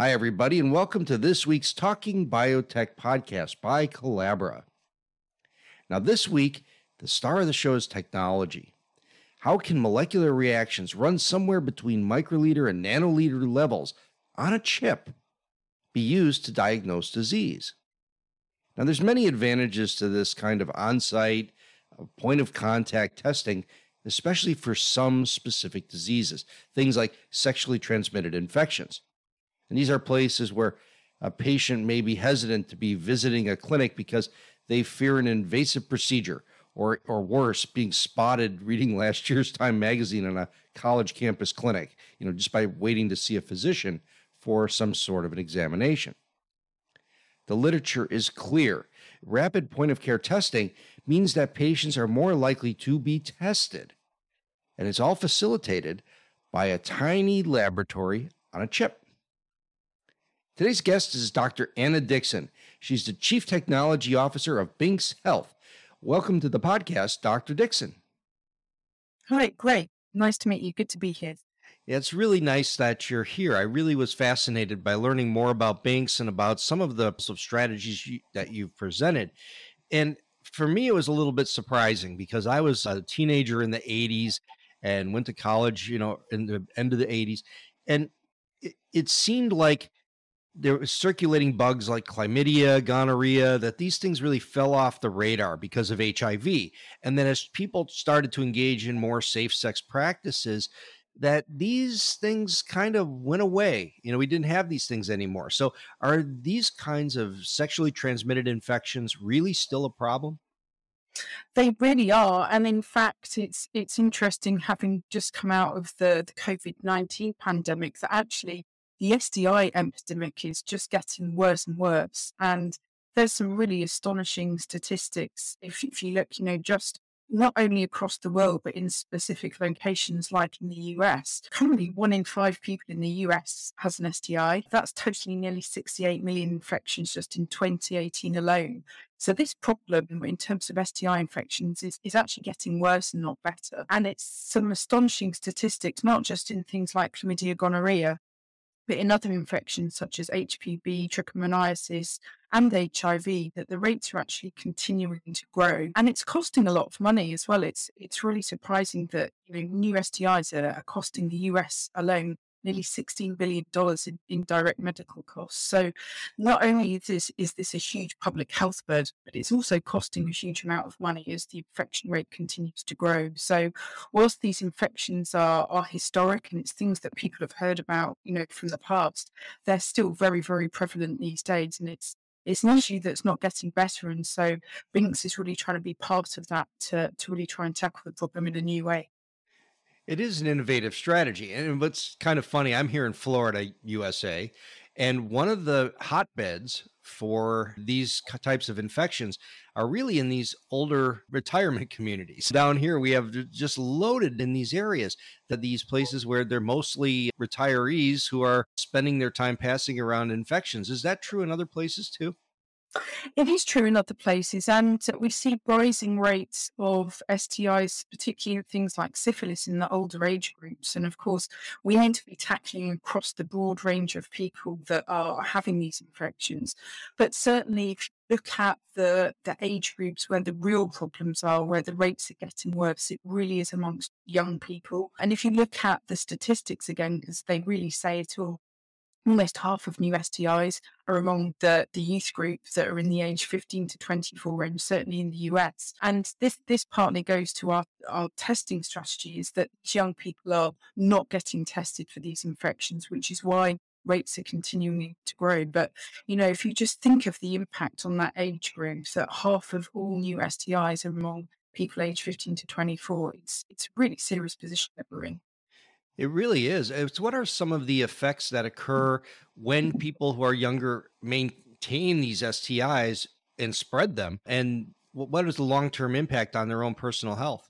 Hi, everybody, and welcome to this week's Talking Biotech podcast by Colabra. Now, this week, the star of the show is technology. How can molecular reactions run somewhere between microliter and nanoliter levels on a chip be used to diagnose disease? Now, there's many advantages to this kind of on-site, uh, point of contact testing, especially for some specific diseases, things like sexually transmitted infections. And these are places where a patient may be hesitant to be visiting a clinic because they fear an invasive procedure or, or worse, being spotted reading last year's Time magazine in a college campus clinic, you know, just by waiting to see a physician for some sort of an examination. The literature is clear. Rapid point of care testing means that patients are more likely to be tested. And it's all facilitated by a tiny laboratory on a chip. Today's guest is Dr. Anna Dixon. She's the Chief Technology Officer of Binx Health. Welcome to the podcast, Dr. Dixon. Hi, great. Nice to meet you. Good to be here. Yeah, it's really nice that you're here. I really was fascinated by learning more about Binx and about some of the sort of strategies you, that you've presented. And for me, it was a little bit surprising because I was a teenager in the 80s and went to college, you know, in the end of the 80s. And it, it seemed like there was circulating bugs like chlamydia, gonorrhea, that these things really fell off the radar because of HIV. And then as people started to engage in more safe sex practices, that these things kind of went away. You know, we didn't have these things anymore. So are these kinds of sexually transmitted infections really still a problem? They really are, and in fact, it's it's interesting having just come out of the, the COVID nineteen pandemic that actually the STI epidemic is just getting worse and worse. And there's some really astonishing statistics. If, if you look, you know, just not only across the world, but in specific locations like in the US. Currently, one in five people in the US has an STI. That's totally nearly 68 million infections just in 2018 alone. So, this problem in terms of STI infections is, is actually getting worse and not better. And it's some astonishing statistics, not just in things like chlamydia gonorrhea, but in other infections such as HPV, trichomoniasis, and HIV, that the rates are actually continuing to grow, and it's costing a lot of money as well. It's it's really surprising that you know new STIs are, are costing the US alone nearly $16 billion in, in direct medical costs. So not only is this, is this a huge public health burden, but it's also costing a huge amount of money as the infection rate continues to grow. So whilst these infections are, are historic and it's things that people have heard about, you know, from the past, they're still very, very prevalent these days. And it's it's an issue that's not getting better. And so Binx is really trying to be part of that to, to really try and tackle the problem in a new way. It is an innovative strategy. And what's kind of funny, I'm here in Florida, USA, and one of the hotbeds for these types of infections are really in these older retirement communities. Down here, we have just loaded in these areas that these places where they're mostly retirees who are spending their time passing around infections. Is that true in other places too? It is true in other places, and we see rising rates of STIs, particularly things like syphilis in the older age groups. And of course, we aim to be tackling across the broad range of people that are having these infections. But certainly, if you look at the, the age groups where the real problems are, where the rates are getting worse, it really is amongst young people. And if you look at the statistics again, because they really say it all, almost half of new STIs are among the, the youth group that are in the age 15 to 24 range, certainly in the US. And this, this partly goes to our, our testing strategy is that young people are not getting tested for these infections, which is why rates are continuing to grow. But, you know, if you just think of the impact on that age group, that half of all new STIs are among people aged 15 to 24, it's, it's a really serious position that we're in. It really is. It's what are some of the effects that occur when people who are younger maintain these STIs and spread them? And what is the long term impact on their own personal health?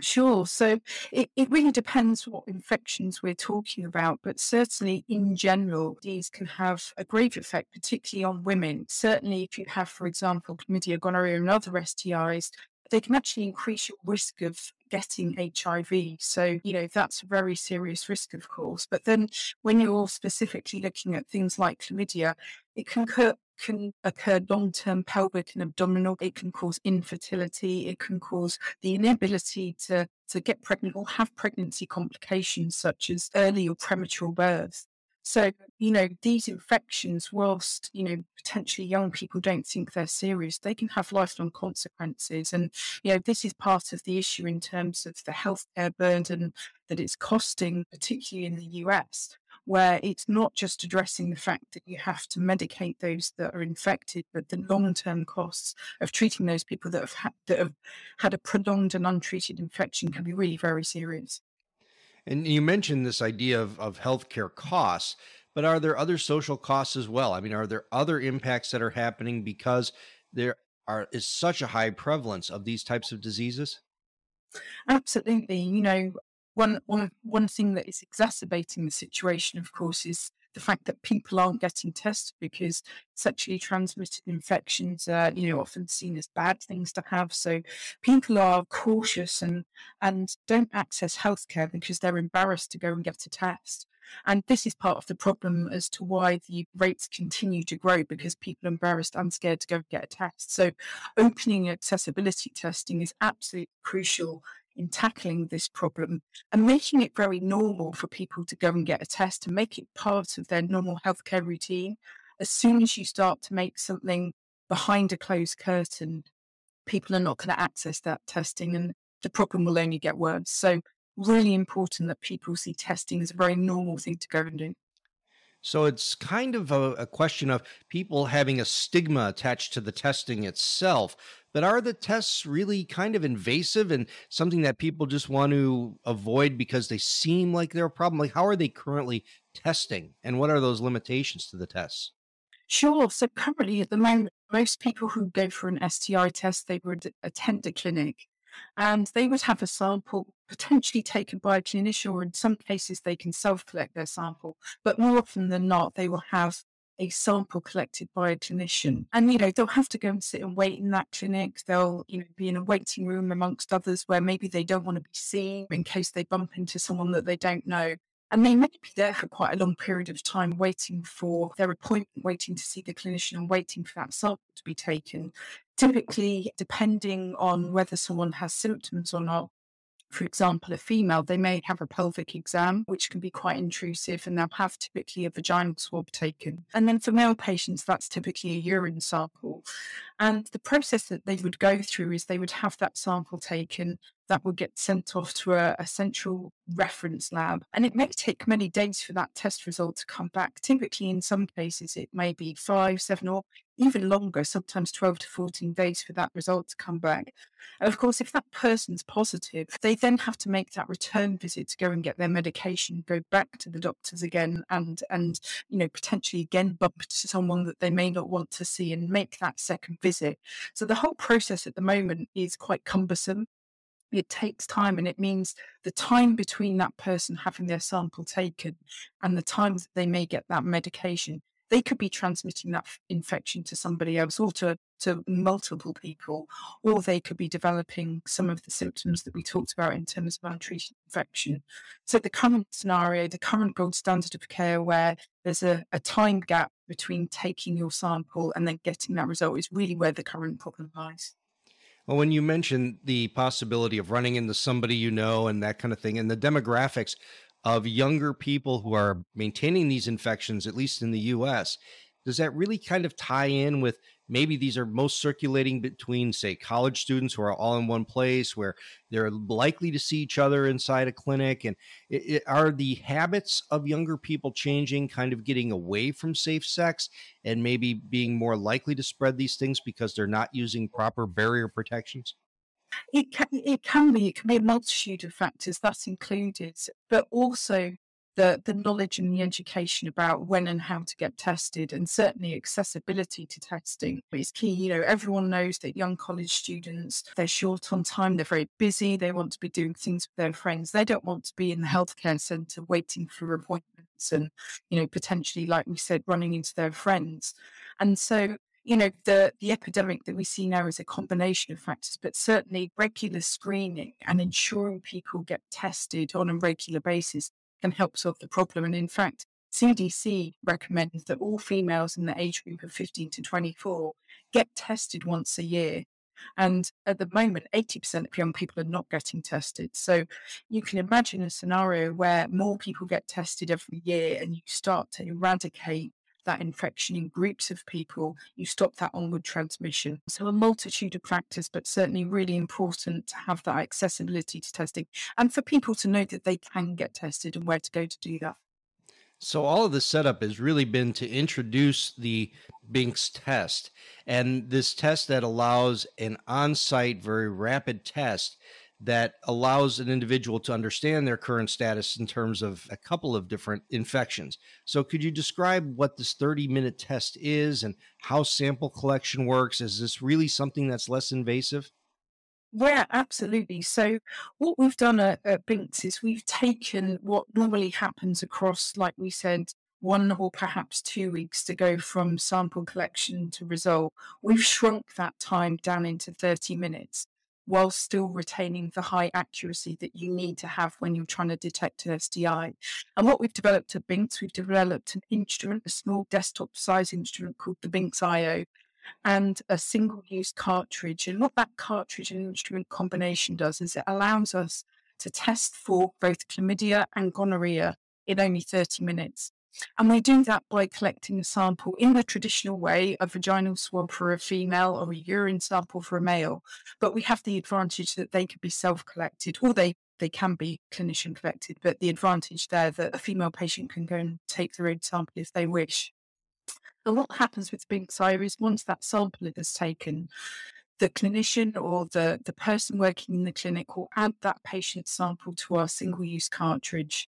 Sure. So it, it really depends what infections we're talking about, but certainly in general, these can have a grave effect, particularly on women. Certainly, if you have, for example, chlamydia, gonorrhea, and other STIs, they can actually increase your risk of getting HIV. So, you know, that's a very serious risk, of course. But then when you're specifically looking at things like chlamydia, it can occur, can occur long term pelvic and abdominal. It can cause infertility. It can cause the inability to, to get pregnant or have pregnancy complications such as early or premature birth. So, you know, these infections, whilst, you know, potentially young people don't think they're serious, they can have lifelong consequences. And, you know, this is part of the issue in terms of the healthcare burden that it's costing, particularly in the US, where it's not just addressing the fact that you have to medicate those that are infected, but the long term costs of treating those people that have, ha- that have had a prolonged and untreated infection can be really very serious. And you mentioned this idea of, of healthcare costs, but are there other social costs as well? I mean, are there other impacts that are happening because there are is such a high prevalence of these types of diseases? Absolutely. You know, one one mm. one thing that is exacerbating the situation, of course, is the fact that people aren't getting tested because sexually transmitted infections are, you know, often seen as bad things to have. So people are cautious and and don't access healthcare because they're embarrassed to go and get a test. And this is part of the problem as to why the rates continue to grow because people are embarrassed and scared to go and get a test. So opening accessibility testing is absolutely crucial in tackling this problem and making it very normal for people to go and get a test and make it part of their normal healthcare routine. As soon as you start to make something behind a closed curtain, people are not going to access that testing and the problem will only get worse. So, really important that people see testing as a very normal thing to go and do. So it's kind of a, a, question of people having a stigma attached to the testing itself. But are the tests really kind of invasive and something that people just want to avoid because they seem like they're a problem? Like, how are they currently testing and what are those limitations to the tests? Sure. So currently at the moment, most people who go for an STI test, they would attend a clinic and they would have a sample potentially taken by a clinician, or in some cases, they can self collect their sample. But more often than not, they will have a sample collected by a clinician. Mm. And, you know, they'll have to go and sit and wait in that clinic. They'll, you know, be in a waiting room amongst others where maybe they don't want to be seen in case they bump into someone that they don't know. And they may be there for quite a long period of time waiting for their appointment, waiting to see the clinician and waiting for that sample to be taken. Typically, depending on whether someone has symptoms or not, for example, a female, they may have a pelvic exam, which can be quite intrusive, and they'll have typically a vaginal swab taken. And then for male patients, that's typically a urine sample. And the process that they would go through is they would have that sample taken, that will get sent off to a, a, central reference lab. And it may take many days for that test result to come back. Typically, in some cases, it may be five, seven, or even longer, sometimes 12 to 14 days for that result to come back. And of course, if that person's positive, they then have to make that return visit to go and get their medication, go back to the doctors again, and, and you know, potentially again bump to someone that they may not want to see and make that second visit. So the whole process at the moment is quite cumbersome it takes time and it means the time between that person having their sample taken and the time that they may get that medication they could be transmitting that infection to somebody else or to, to multiple people or they could be developing some of the symptoms that we talked about in terms of untreated infection. So the current scenario the current gold standard of care where there's a, a time gap between taking your sample and then getting that result is really where the current problem lies well, when you mentioned the possibility of running into somebody you know and that kind of thing, and the demographics of younger people who are maintaining these infections, at least in the US, does that really kind of tie in with maybe these are most circulating between say college students who are all in one place where they're likely to see each other inside a clinic. And it, it, are the habits of younger people changing kind of getting away from safe sex and maybe being more likely to spread these things because they're not using proper barrier protections? It can, it can be it can be a multitude of factors that's included. But also the, the knowledge and the education about when and how to get tested, and certainly accessibility to testing is key. You know, everyone knows that young college students, they're short on time, they're very busy, they want to be doing things with their friends. They don't want to be in the healthcare centre waiting for appointments and, you know, potentially, like we said, running into their friends. And so you know, the, the epidemic that we see now is a combination of factors, but certainly regular screening and ensuring people get tested on a regular basis can help solve the problem. And in fact, CDC recommends that all females in the age group of 15 to 24 get tested once a year. And at the moment, 80% of young people are not getting tested. So you can imagine a scenario where more people get tested every year and you start to eradicate that infection in groups of people, you stop that onward transmission. So, a multitude of factors, but certainly really important to have that accessibility to testing and for people to know that they can get tested and where to go to do that. So, all of the setup has really been to introduce the Binx test and this test that allows an on site, very rapid test that allows an individual to understand their current status in terms of a couple of different infections. So, could you describe what this 30 minute test is and how sample collection works? Is this really something that's less invasive? Yeah, absolutely. So, what we've done at, at Binx is we've taken what normally happens across, like we said, one or perhaps two weeks to go from sample collection to result. We've shrunk that time down into 30 minutes while still retaining the high accuracy that you need to have when you're trying to detect an STI. And what we've developed at Binx, we've developed an instrument, a small desktop size instrument called the Binx IO, and a single use cartridge. And what that cartridge and instrument combination does is it allows us to test for both chlamydia and gonorrhea in only 30 minutes. And we do that by collecting a sample in the traditional way, a vaginal swab for a female or a urine sample for a male. But we have the advantage that they can be self collected or they, they can be clinician collected. But the advantage there that a female patient can go and take their own sample if they wish. And what happens with Binx IO is once that sample is taken, the clinician or the, the person working in the clinic will add that patient sample to our single use cartridge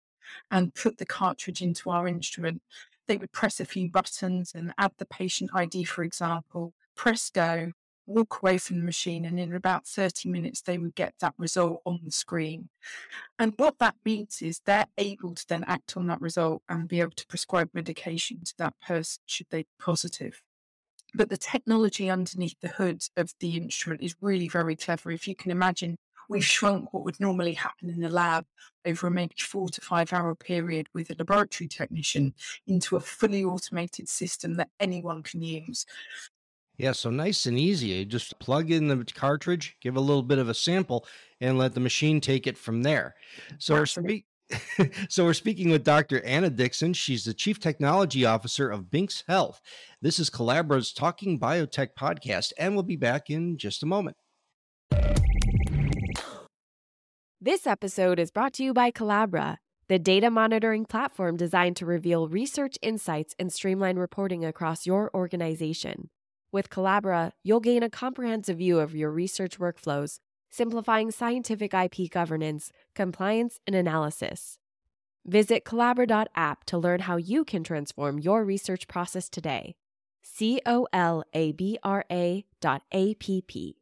and put the cartridge into our instrument. They would press a few buttons and add the patient ID, for example, press go, walk away from the machine, and in about 30 minutes, they would get that result on the screen. And what that means is they're able to then act on that result and be able to prescribe medication to that person should they be positive. But the technology underneath the hood of the instrument is really very clever. If you can imagine we've shrunk what would normally happen in the lab over a maybe four to five hour period with a laboratory technician into a fully automated system that anyone can use. Yeah, so nice and easy. You just plug in the cartridge, give a little bit of a sample, and let the machine take it from there. So we're, spe- so we're speaking with Dr. Anna Dixon. She's the Chief Technology Officer of Binx Health. This is Colabra's Talking Biotech podcast, and we'll be back in just a moment. This episode is brought to you by Colabra, the data monitoring platform designed to reveal research insights and streamline reporting across your organization. With Colabra, you'll gain a comprehensive view of your research workflows, simplifying scientific IP governance, compliance, and analysis. Visit Colabra.app to learn how you can transform your research process today. C O L A B R A dot A P P.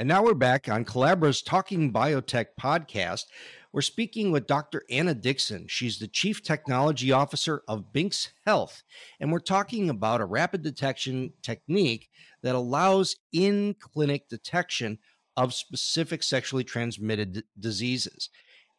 And now we're back on Colabra's Talking Biotech podcast. We're speaking with Dr. Anna Dixon. She's the Chief Technology Officer of Binx Health. And we're talking about a rapid detection technique that allows in clinic detection of specific sexually transmitted d- diseases,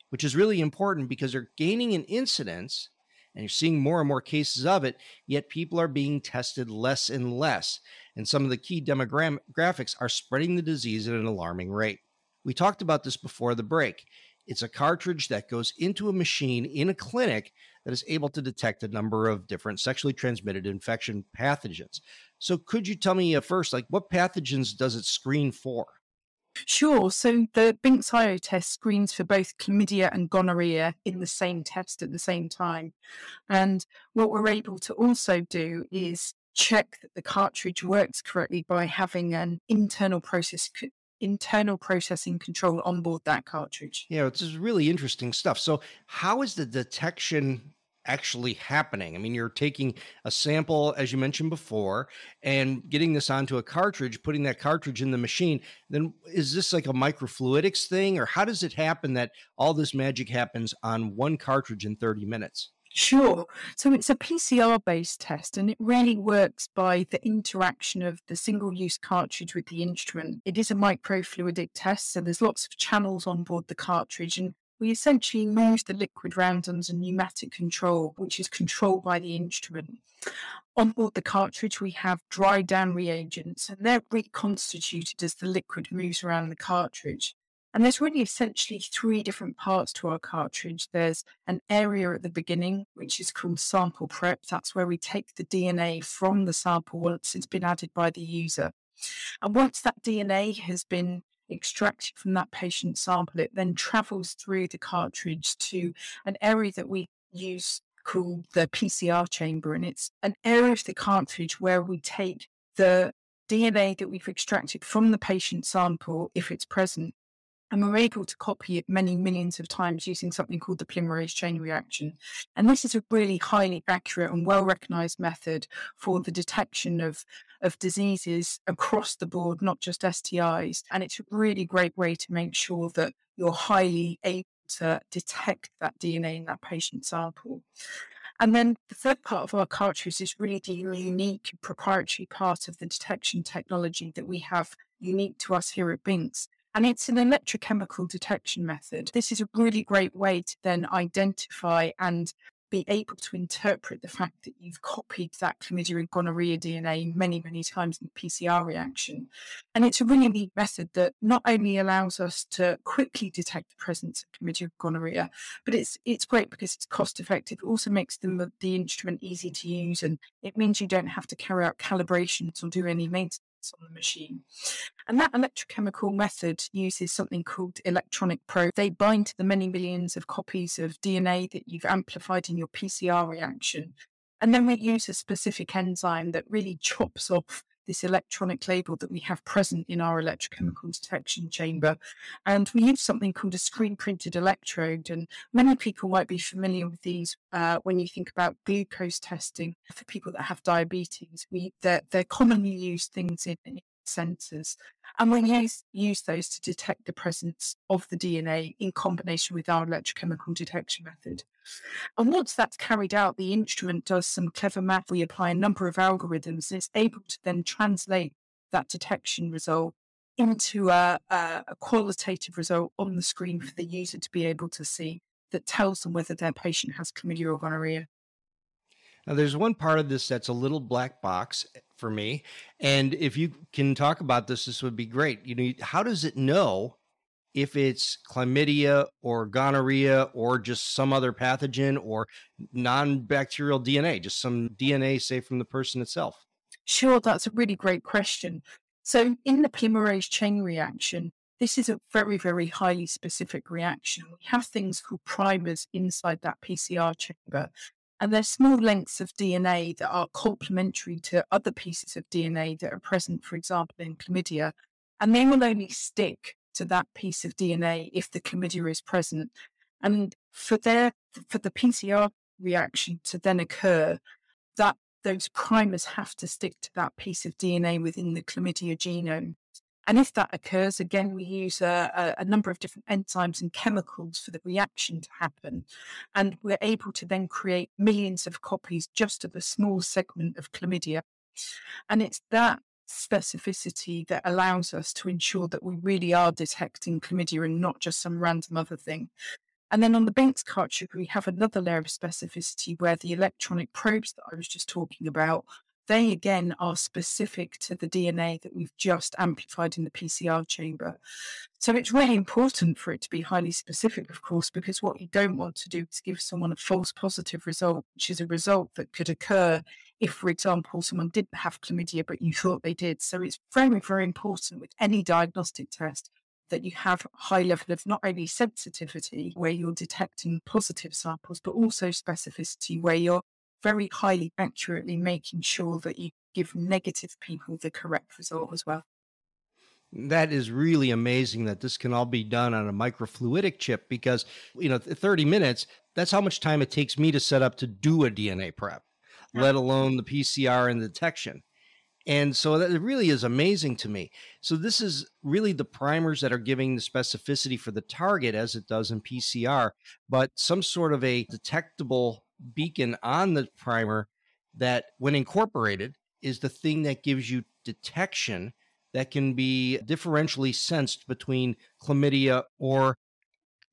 which is really important because they're gaining in incidence and you're seeing more and more cases of it, yet people are being tested less and less. And some of the key demographics are spreading the disease at an alarming rate. We talked about this before the break. It's a cartridge that goes into a machine in a clinic that is able to detect a number of different sexually transmitted infection pathogens. So, could you tell me uh, first, like what pathogens does it screen for? Sure. So the Binx IO test screens for both chlamydia and gonorrhea in the same test at the same time. And what we're able to also do is check that the cartridge works correctly by having an internal process internal processing control on board that cartridge. Yeah, it's really interesting stuff. So, how is the detection actually happening? I mean, you're taking a sample, as you mentioned before, and getting this onto a cartridge, putting that cartridge in the machine. Then, is this like a microfluidics thing, or how does it happen that all this magic happens on one cartridge in 30 minutes? Sure. So it's a PCR based test and it really works by the interaction of the single use cartridge with the instrument. It is a microfluidic test, so there's lots of channels on board the cartridge and we essentially move the liquid round under pneumatic control, which is controlled by the instrument. On board the cartridge, we have dry down reagents, and they're reconstituted as the liquid moves around the cartridge. And there's really essentially three different parts to our cartridge. There's an area at the beginning, which is called sample prep. That's where we take the DNA from the sample once it's been added by the user. And once that DNA has been extracted from that patient sample, it then travels through the cartridge to an area that we use called the PCR chamber. And it's an area of the cartridge where we take the DNA that we've extracted from the patient sample, if it's present, and we're able to copy it many millions of times using something called the polymerase chain reaction. And this is a really highly accurate and well recognized method for the detection of, of diseases across the board, not just STIs. And it's a really great way to make sure that you're highly able to detect that DNA in that patient sample. And then the third part of our cartridge is really the unique proprietary part of the detection technology that we have unique to us here at Binx. And it's an electrochemical detection method. This is a really great way to then identify and be able to interpret the fact that you've copied that chlamydia and gonorrhea DNA many, many times in the PCR reaction. And it's a really neat method that not only allows us to quickly detect the presence of chlamydia and gonorrhea, but it's it's great because it's cost effective. It also makes the, the instrument easy to use and it means you don't have to carry out calibrations or do any maintenance on the machine. And that electrochemical method uses something called electronic probe. They bind to the many millions of copies of DNA that you've amplified in your PCR reaction. And then we use a specific enzyme that really chops off this electronic label that we have present in our electrochemical detection chamber. And we use something called a screen printed electrode. And many people might be familiar with these uh, when you think about glucose testing for people that have diabetes. We, they're, they're commonly used things in, in sensors. And we use, use those to detect the presence of the DNA in combination with our electrochemical detection method. And once that's carried out, the instrument does some clever math. We apply a number of algorithms it's able to then translate that detection result into a, a, a qualitative result on the screen for the user to be able to see that tells them whether their patient has chlamydia or gonorrhea. Now, there's one part of this that's a little black box eh, for me. And if you can talk about this, this would be great. You know, how does it know if it's chlamydia or gonorrhea or just some other pathogen or non-bacterial DNA, just some DNA, say, from the person itself? Sure, that's a really great question. So, in the polymerase chain reaction, this is a very, very highly specific reaction. We have things called primers inside that PCR chamber and they're small lengths of DNA that are complementary to other pieces of DNA that are present, for example, in chlamydia. And they will only stick to that piece of DNA if the chlamydia is present. And for their for the PCR reaction to then occur, that those primers have to stick to that piece of DNA within the chlamydia genome. And if that occurs, again, we use a, a, number of different enzymes and chemicals for the reaction to happen. And we're able to then create millions of copies just of a small segment of chlamydia. And it's that specificity that allows us to ensure that we really are detecting chlamydia and not just some random other thing. And then on the Binx cartridge, we have another layer of specificity where the electronic probes that I was just talking about they again are specific to the DNA that we've just amplified in the PCR chamber. So it's really important for it to be highly specific, of course, because what you don't want to do is give someone a false positive result, which is a result that could occur if, for example, someone didn't have chlamydia, but you thought they did. So it's very, very important with any diagnostic test that you have high level of not only sensitivity where you're detecting positive samples, but also specificity where you're very highly accurately making sure that you give negative people the correct result as well. That is really amazing that this can all be done on a microfluidic chip because, you know, 30 minutes, that's how much time it takes me to set up to do a DNA prep, let alone the PCR and the detection. And so that really is amazing to me. So this is really the primers that are giving the specificity for the target as it does in PCR, but some sort of a detectable beacon on the primer that when incorporated is the thing that gives you detection that can be differentially sensed between chlamydia or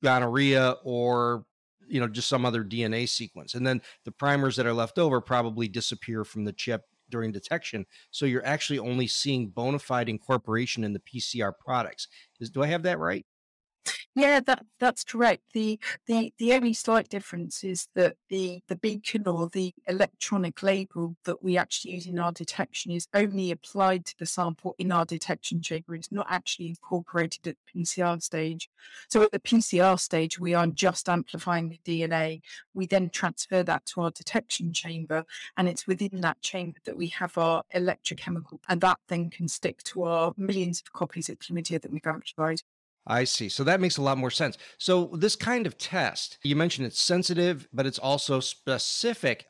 gonorrhea or you know just some other DNA sequence. And then the primers that are left over probably disappear from the chip during detection. So you're actually only seeing bona fide incorporation in the PCR products. Is, do I have that right? Yeah, that that's correct. The the the only slight difference is that the the beacon or the electronic label that we actually use in our detection is only applied to the sample in our detection chamber. It's not actually incorporated at the PCR stage. So at the PCR stage, we are just amplifying the DNA. We then transfer that to our detection chamber, and it's within that chamber that we have our electrochemical, and that then can stick to our millions of copies of chlamydia that we've amplified. I see. So that makes a lot more sense. So this kind of test, you mentioned it's sensitive, but it's also specific.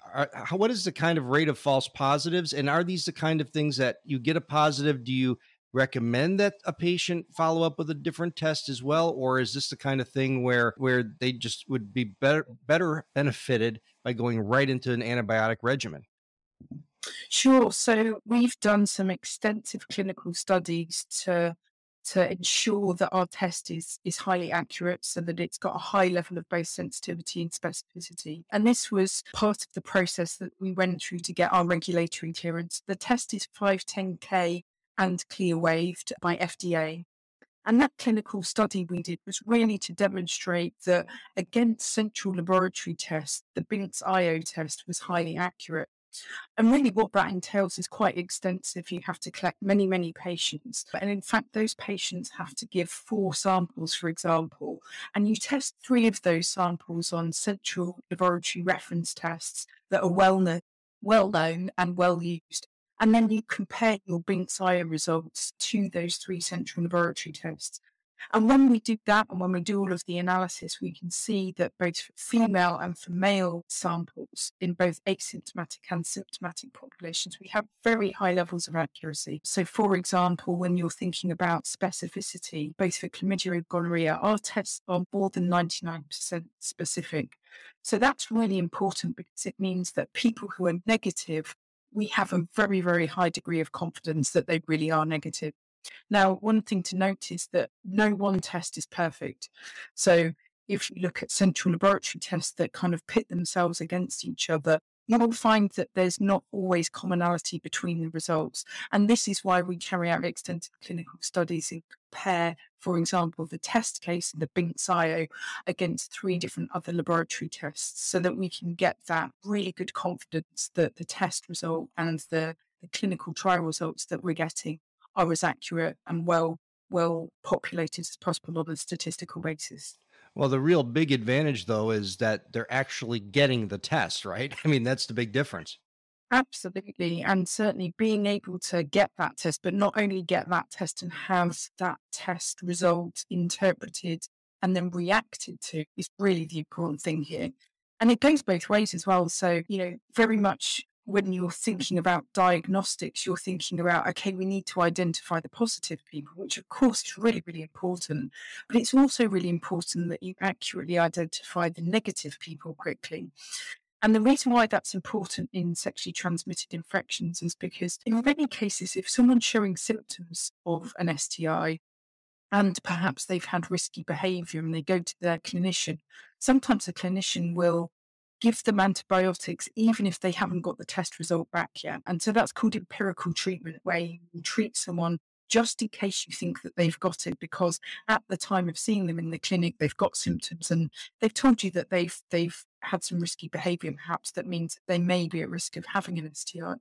What is the kind of rate of false positives? And are these the kind of things that you get a positive? Do you recommend that a patient follow up with a different test as well, or is this the kind of thing where where they just would be better better benefited by going right into an antibiotic regimen? Sure. So we've done some extensive clinical studies to to ensure that our test is is highly accurate so that it's got a high level of both sensitivity and specificity. And this was part of the process that we went through to get our regulatory clearance. The test is 510k and CLIA waived by FDA. And that clinical study we did was really to demonstrate that against central laboratory tests, the Binx IO test was highly accurate. And really, what that entails is quite extensive. You have to collect many, many patients. And in fact, those patients have to give four samples, for example. And you test three of those samples on central laboratory reference tests that are well, known, well known and well used. And then you compare your Binx IO results to those three central laboratory tests. And when we do that, and when we do all of the analysis, we can see that both for female and for male samples in both asymptomatic and symptomatic populations, we have very high levels of accuracy. So, for example, when you're thinking about specificity, both for chlamydia and gonorrhea, our tests are more than 99% specific. So, that's really important because it means that people who are negative we have a very, very high degree of confidence that they really are negative. Now, one thing to note is that no one test is perfect. So, if you look at central laboratory tests that kind of pit themselves against each other, you will find that there's not always commonality between the results. And this is why we carry out extensive clinical studies and compare, for example, the test case in the Binx IO against three different other laboratory tests so that we can get that really good confidence that the test result and the, the clinical trial results that we're getting are as accurate and well well populated as possible on a statistical basis. Well, the real big advantage though is that they're actually getting the test, right? I mean, that's the big difference. Absolutely. And certainly being able to get that test, but not only get that test and have that test result interpreted and then reacted to is really the important thing here. And it goes both ways as well. So, you know, very much when you're thinking about diagnostics, you're thinking about, okay, we need to identify the positive people, which of course is really, really important. But it's also really important that you accurately identify the negative people quickly. And the reason why that's important in sexually transmitted infections is because in many cases, if someone's showing symptoms of an STI, and perhaps they've had risky behavior and they go to their clinician, sometimes the clinician will give them antibiotics even if they haven't got the test result back yet. And so that's called empirical treatment, where you treat someone just in case you think that they've got it, because at the time of seeing them in the clinic, they've got symptoms and they've told you that they've they've had some risky behavior, perhaps that means they may be at risk of having an STI.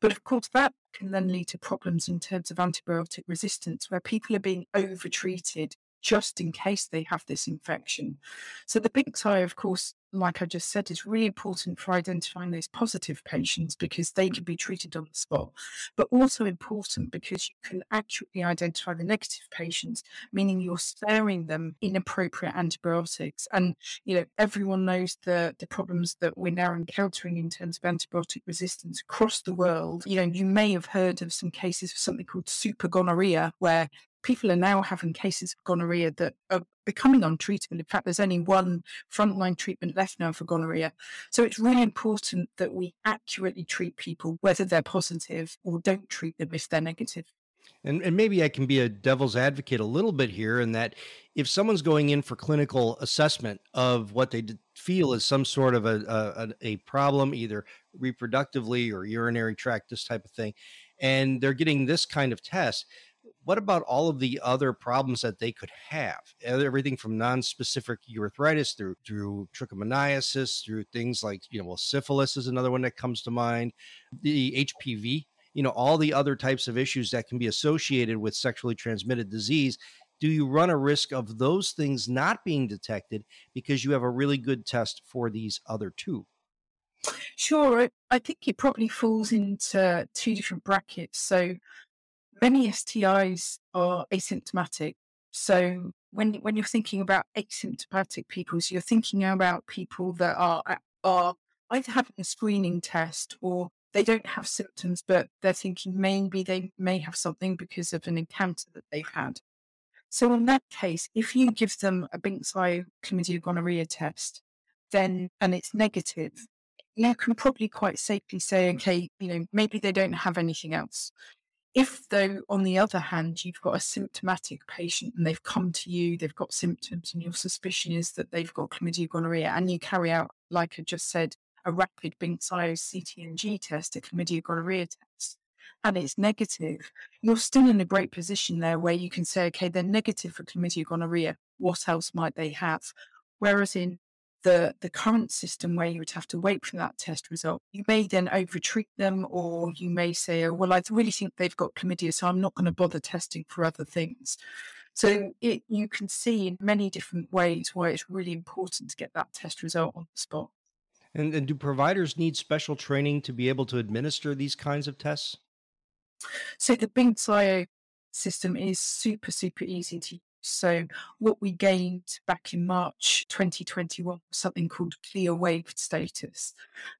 But of course, that can then lead to problems in terms of antibiotic resistance, where people are being over treated just in case they have this infection. So the Binx IO, of course, like I just said, is really important for identifying those positive patients because they can be treated on the spot, but also important because you can accurately identify the negative patients, meaning you're sparing them inappropriate antibiotics. And, you know, everyone knows the, the problems that we're now encountering in terms of antibiotic resistance across the world. You know, you may have heard of some cases of something called super gonorrhea, where people are now having cases of gonorrhea that are becoming untreatable. In fact, there's only one frontline treatment left now for gonorrhea. So it's really important that we accurately treat people, whether they're positive or don't treat them if they're negative. And, and maybe I can be a devil's advocate a little bit here in that if someone's going in for clinical assessment of what they feel is some sort of a, a, a problem, either reproductively or urinary tract, this type of thing, and they're getting this kind of test, what about all of the other problems that they could have? Everything from non-specific urethritis through through trichomoniasis, through things like you know, well, syphilis is another one that comes to mind. The HPV, you know, all the other types of issues that can be associated with sexually transmitted disease. Do you run a risk of those things not being detected because you have a really good test for these other two? Sure. I think it probably falls into two different brackets. So many STIs are asymptomatic. So when when you're thinking about asymptomatic people, so you're thinking about people that are are either having a screening test or they don't have symptoms, but they're thinking maybe they may have something because of an encounter that they've had. So in that case, if you give them a Binx-Eye chlamydia gonorrhea test, then and it's negative, you can probably quite safely say, okay, you know, maybe they don't have anything else. If, though, on the other hand, you've got a symptomatic patient and they've come to you, they've got symptoms, and your suspicion is that they've got chlamydia gonorrhea, and you carry out, like I just said, a rapid Binx-Eye CT&G test, a chlamydia gonorrhea test, and it's negative, you're still in a great position there where you can say, okay, they're negative for chlamydia gonorrhea. What else might they have? Whereas in the, the current system where you would have to wait for that test result, you may then overtreat them, or you may say, oh, well, I really think they've got chlamydia, so I'm not going to bother testing for other things. So it, you can see in many different ways why it's really important to get that test result on the spot. And, and do providers need special training to be able to administer these kinds of tests? So the Binx-Eye system is super, super easy to so, what we gained back in March 2021 was something called CLIA waived status.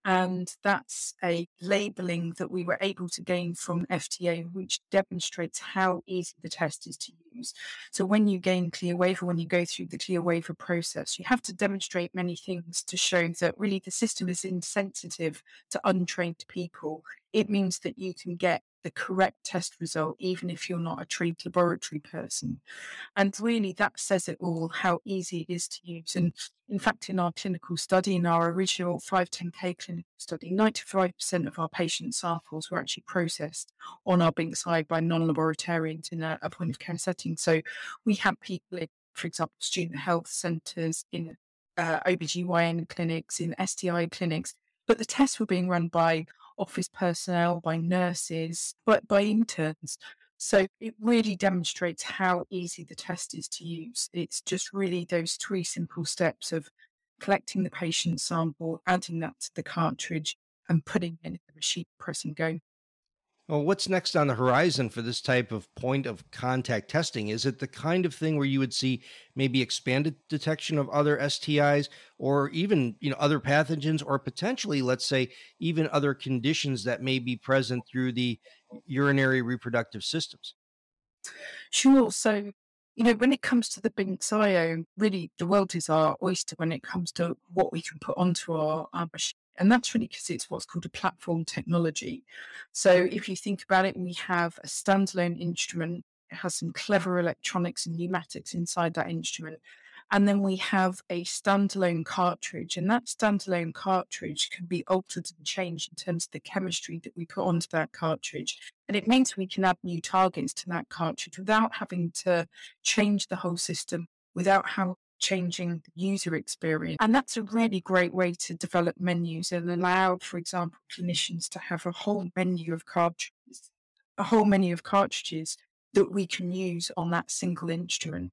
And that's a labeling that we were able to gain from FDA, which demonstrates how easy the test is to use. So, when you gain CLIA waiver, when you go through the CLIA waiver process, you have to demonstrate many things to show that really the system is insensitive to untrained people. It means that you can get the correct test result, even if you're not a trained laboratory person. And really, that says it all how easy it is to use. And in fact, in our clinical study, in our original 510K clinical study, 95% of our patient samples were actually processed on our Binx-Eye by non laboratorians in a, a point of care setting. So we had people in, for example, student health centres, in uh, OBGYN clinics, in STI clinics, but the tests were being run by office personnel, by nurses, but by interns. So it really demonstrates how easy the test is to use. It's just really those three simple steps of collecting the patient sample, adding that to the cartridge, and putting in the machine, pressing go. Well, what's next on the horizon for this type of point of contact testing? Is it the kind of thing where you would see maybe expanded detection of other STIs or even, you know, other pathogens or potentially, let's say, even other conditions that may be present through the urinary reproductive systems? Sure. So, you know, when it comes to the Binx-Eye, really the world is our oyster when it comes to what we can put onto our, our machine and that's really because it's what's called a platform technology. So if you think about it, we have a standalone instrument. It has some clever electronics and pneumatics inside that instrument. And then we have a standalone cartridge, and that standalone cartridge can be altered and changed in terms of the chemistry that we put onto that cartridge. And it means we can add new targets to that cartridge without having to change the whole system, without how, changing the user experience. And that's a really great way to develop menus and allow, for example, clinicians to have a whole menu of cartridges, a whole menu of cartridges that we can use on that single instrument.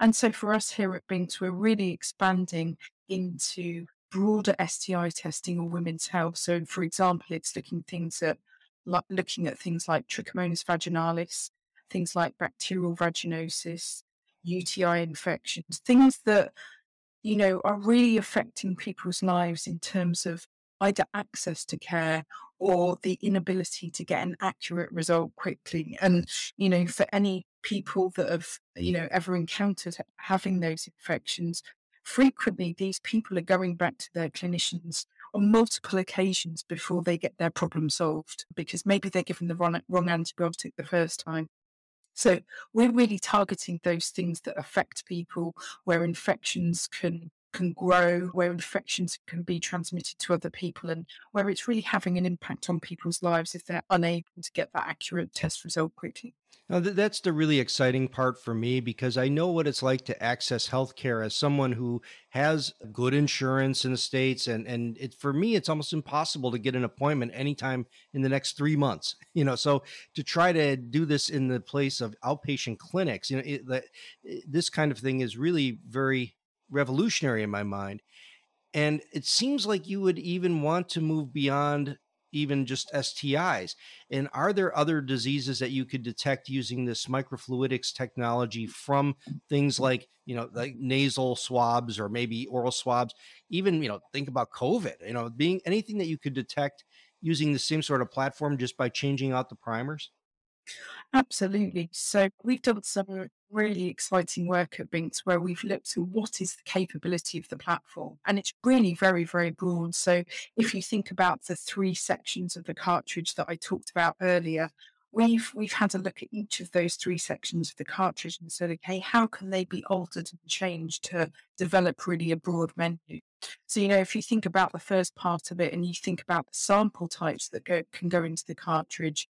And so for us here at Binx, we're really expanding into broader STI testing or women's health. So, for example, it's looking things at like looking at things like Trichomonas vaginalis, things like bacterial vaginosis, UTI infections, things that you know are really affecting people's lives in terms of either access to care or the inability to get an accurate result quickly. And, you know, for any people that have, you know, ever encountered having those infections, frequently these people are going back to their clinicians on multiple occasions before they get their problem solved because maybe they're given the wrong, wrong antibiotic the first time. So we're really targeting those things that affect people where infections can can grow, where infections can be transmitted to other people, and where it's really having an impact on people's lives if they're unable to get that accurate test result quickly. Now, that's the really exciting part for me because I know what it's like to access healthcare as someone who has good insurance in the States. And, and it, for me, it's almost impossible to get an appointment anytime in the next three months. You know, so to try to do this in the place of outpatient clinics, you know, it, this kind of thing is really very revolutionary in my mind. And it seems like you would even want to move beyond even just STIs. And are there other diseases that you could detect using this microfluidics technology from things like, you know, like nasal swabs or maybe oral swabs? Even, you know, think about COVID, you know, being anything that you could detect using the same sort of platform just by changing out the primers? Absolutely. So we've done some really exciting work at Binx where we've looked at what is the capability of the platform. And it's really very, very broad. So if you think about the three sections of the cartridge that I talked about earlier, we've we've had a look at each of those three sections of the cartridge and said, okay, how can they be altered and changed to develop really a broad menu? So, you know, if you think about the first part of it and you think about the sample types that go, can go into the cartridge,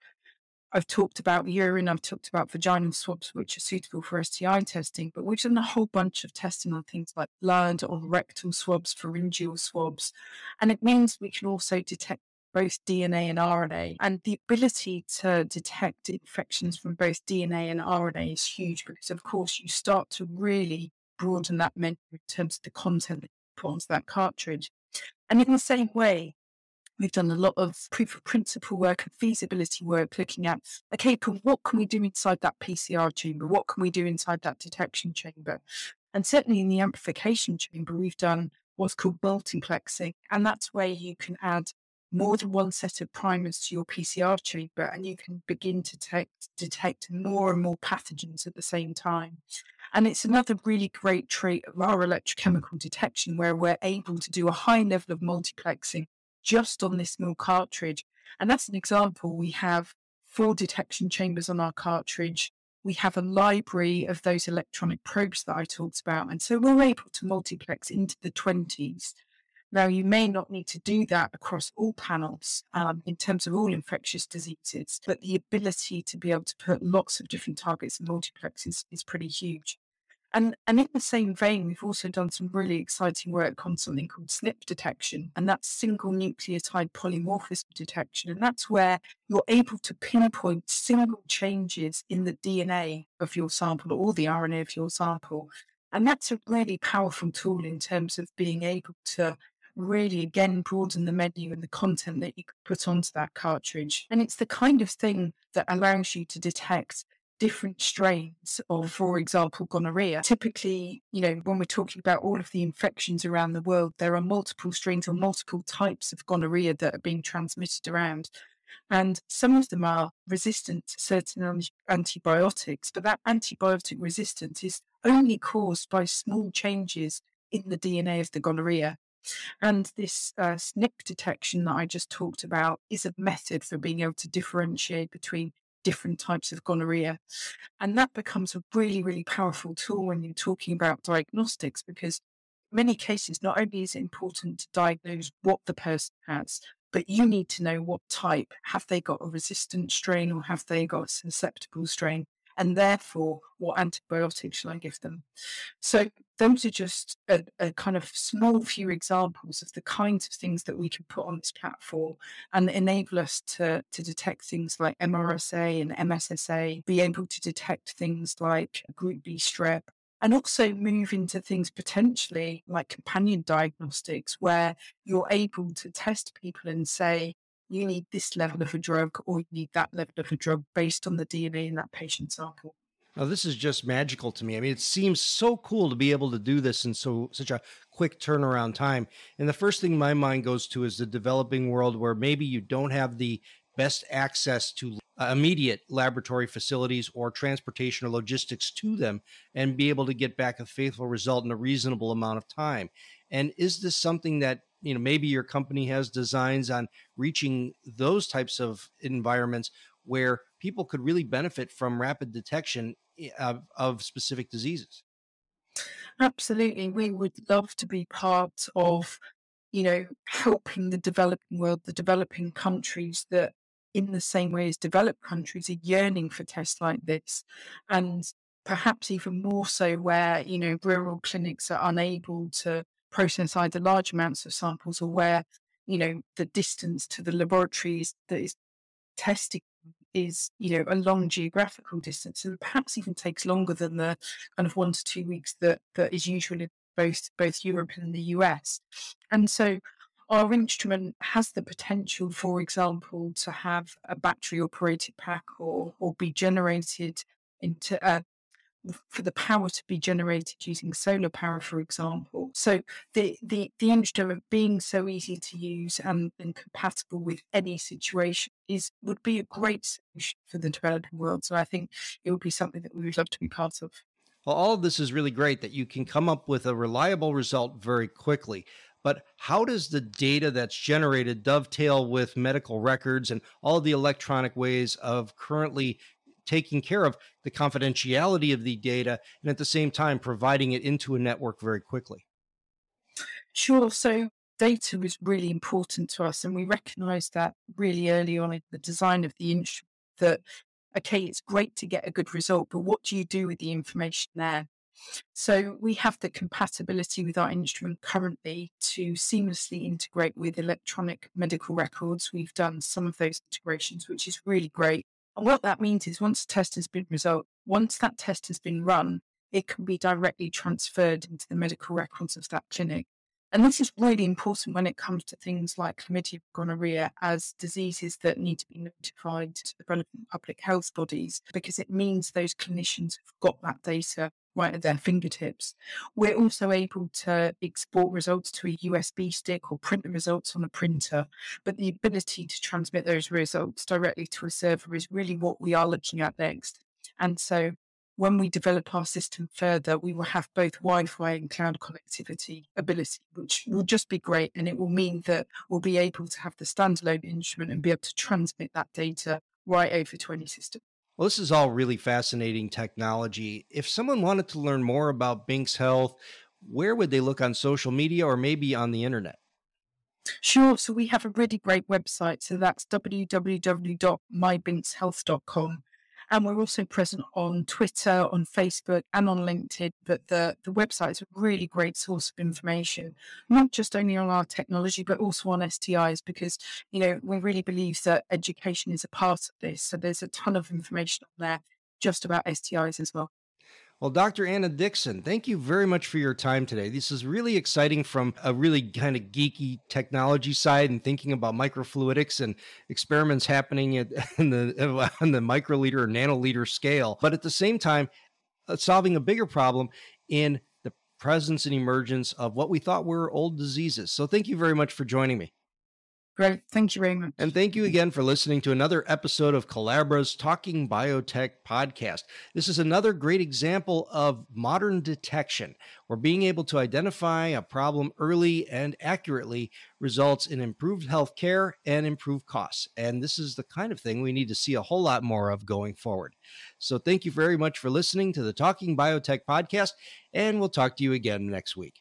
I've talked about urine, I've talked about vaginal swabs, which are suitable for STI testing, but we've done a whole bunch of testing on things like blood or rectal swabs, pharyngeal swabs. And it means we can also detect both DNA and RNA. And the ability to detect infections from both DNA and RNA is huge because, of course, you start to really broaden that menu in terms of the content that you put onto that cartridge. And in the same way, We've done a lot of proof of principle work and feasibility work looking at, okay, what can we do inside that PCR chamber? What can we do inside that detection chamber? And certainly in the amplification chamber, we've done what's called multiplexing. And that's where you can add more than one set of primers to your PCR chamber and you can begin to detect, detect more and more pathogens at the same time. And it's another really great trait of our electrochemical detection where we're able to do a high level of multiplexing just on this small cartridge. And that's an example. We have four detection chambers on our cartridge. We have a library of those electronic probes that I talked about. And so we're able to multiplex into the 20s. Now, you may not need to do that across all panels um, in terms of all infectious diseases, but the ability to be able to put lots of different targets in multiplex is, is pretty huge. And, and in the same vein, we've also done some really exciting work on something called SNP detection, and that's single nucleotide polymorphism detection. And that's where you're able to pinpoint single changes in the DNA of your sample or the RNA of your sample. And that's a really powerful tool in terms of being able to really again broaden the menu and the content that you put onto that cartridge. And it's the kind of thing that allows you to detect different strains of, for example, gonorrhea. Typically, you know, when we're talking about all of the infections around the world, there are multiple strains or multiple types of gonorrhea that are being transmitted around. And some of them are resistant to certain antibiotics, but that antibiotic resistance is only caused by small changes in the DNA of the gonorrhea. And this uh, SNP detection that I just talked about is a method for being able to differentiate between different types of gonorrhea. And that becomes a really, really powerful tool when you're talking about diagnostics because many cases, not only is it important to diagnose what the person has, but you need to know what type. Have they got a resistant strain or have they got a susceptible strain? and therefore what antibiotics should I give them? So those are just a, a, kind of small few examples of the kinds of things that we can put on this platform and enable us to, to detect things like MRSA and MSSA, be able to detect things like group B strep, and also move into things potentially like companion diagnostics, where you're able to test people and say, you need this level of a drug or you need that level of a drug based on the DNA in that patient sample. Now, this is just magical to me. I mean, it seems so cool to be able to do this in so such a quick turnaround time. And the first thing my mind goes to is the developing world where maybe you don't have the best access to uh, immediate laboratory facilities or transportation or logistics to them and be able to get back a faithful result in a reasonable amount of time. And is this something that you know maybe your company has designs on reaching those types of environments where people could really benefit from rapid detection of, of specific diseases. Absolutely. We would love to be part of, you know, helping the developing world, the developing countries that in the same way as developed countries are yearning for tests like this. And perhaps even more so where, you know, rural clinics are unable to process either large amounts of samples or where, you know, the distance to the laboratories that is testing is you know a long geographical distance and perhaps even takes longer than the kind of one to two weeks that that is usual in both both Europe and the US. And so our instrument has the potential, for example, to have a battery operated pack or or be generated into uh, for the power to be generated using solar power, for example. So the the the instrument being so easy to use and, and compatible with any situation is would be a great solution for the developing world. So I think it would be something that we would love to be part of. Well, all of this is really great that you can come up with a reliable result very quickly. But how does the data that's generated dovetail with medical records and all the electronic ways of currently taking care of the confidentiality of the data and at the same time providing it into a network very quickly? Sure. So data is really important to us, and we recognized that really early on in the design of the instrument that okay, it's great to get a good result, but what do you do with the information there? So we have the compatibility with our instrument currently to seamlessly integrate with electronic medical records. We've done some of those integrations, which is really great. And what that means is once a test has been result, once that test has been run, it can be directly transferred into the medical records of that clinic. And this is really important when it comes to things like chlamydia gonorrhea as diseases that need to be notified to the relevant public health bodies because it means those clinicians have got that data right at their fingertips. We're also able to export results to a USB stick or print the results on a printer, but the ability to transmit those results directly to a server is really what we are looking at next. And so when we develop our system further, we will have both Wi Fi and cloud connectivity ability, which will just be great. And it will mean that we'll be able to have the standalone instrument and be able to transmit that data right over to any system. Well, this is all really fascinating technology. If someone wanted to learn more about Binx Health, where would they look on social media or maybe on the internet? Sure. So we have a really great website. So that's www.mybinxhealth.com. And we're also present on Twitter, on Facebook, and on LinkedIn. But the, the website is a really great source of information, not just only on our technology, but also on STIs, because, you know, we really believe that education is a part of this. So there's a ton of information on there just about STIs as well. Well, Dr. Anna Dixon, thank you very much for your time today. This is really exciting from a really kind of geeky technology side and thinking about microfluidics and experiments happening at, the on the microliter or nanoliter scale, but at the same time, uh, solving a bigger problem in the presence and emergence of what we thought were old diseases. So, thank you very much for joining me. Great. Thank you very much. And thank you again for listening to another episode of Colabra's Talking Biotech podcast. This is another great example of modern detection, where being able to identify a problem early and accurately results in improved health care and improved costs. And this is the kind of thing we need to see a whole lot more of going forward. So thank you very much for listening to the Talking Biotech podcast, and we'll talk to you again next week.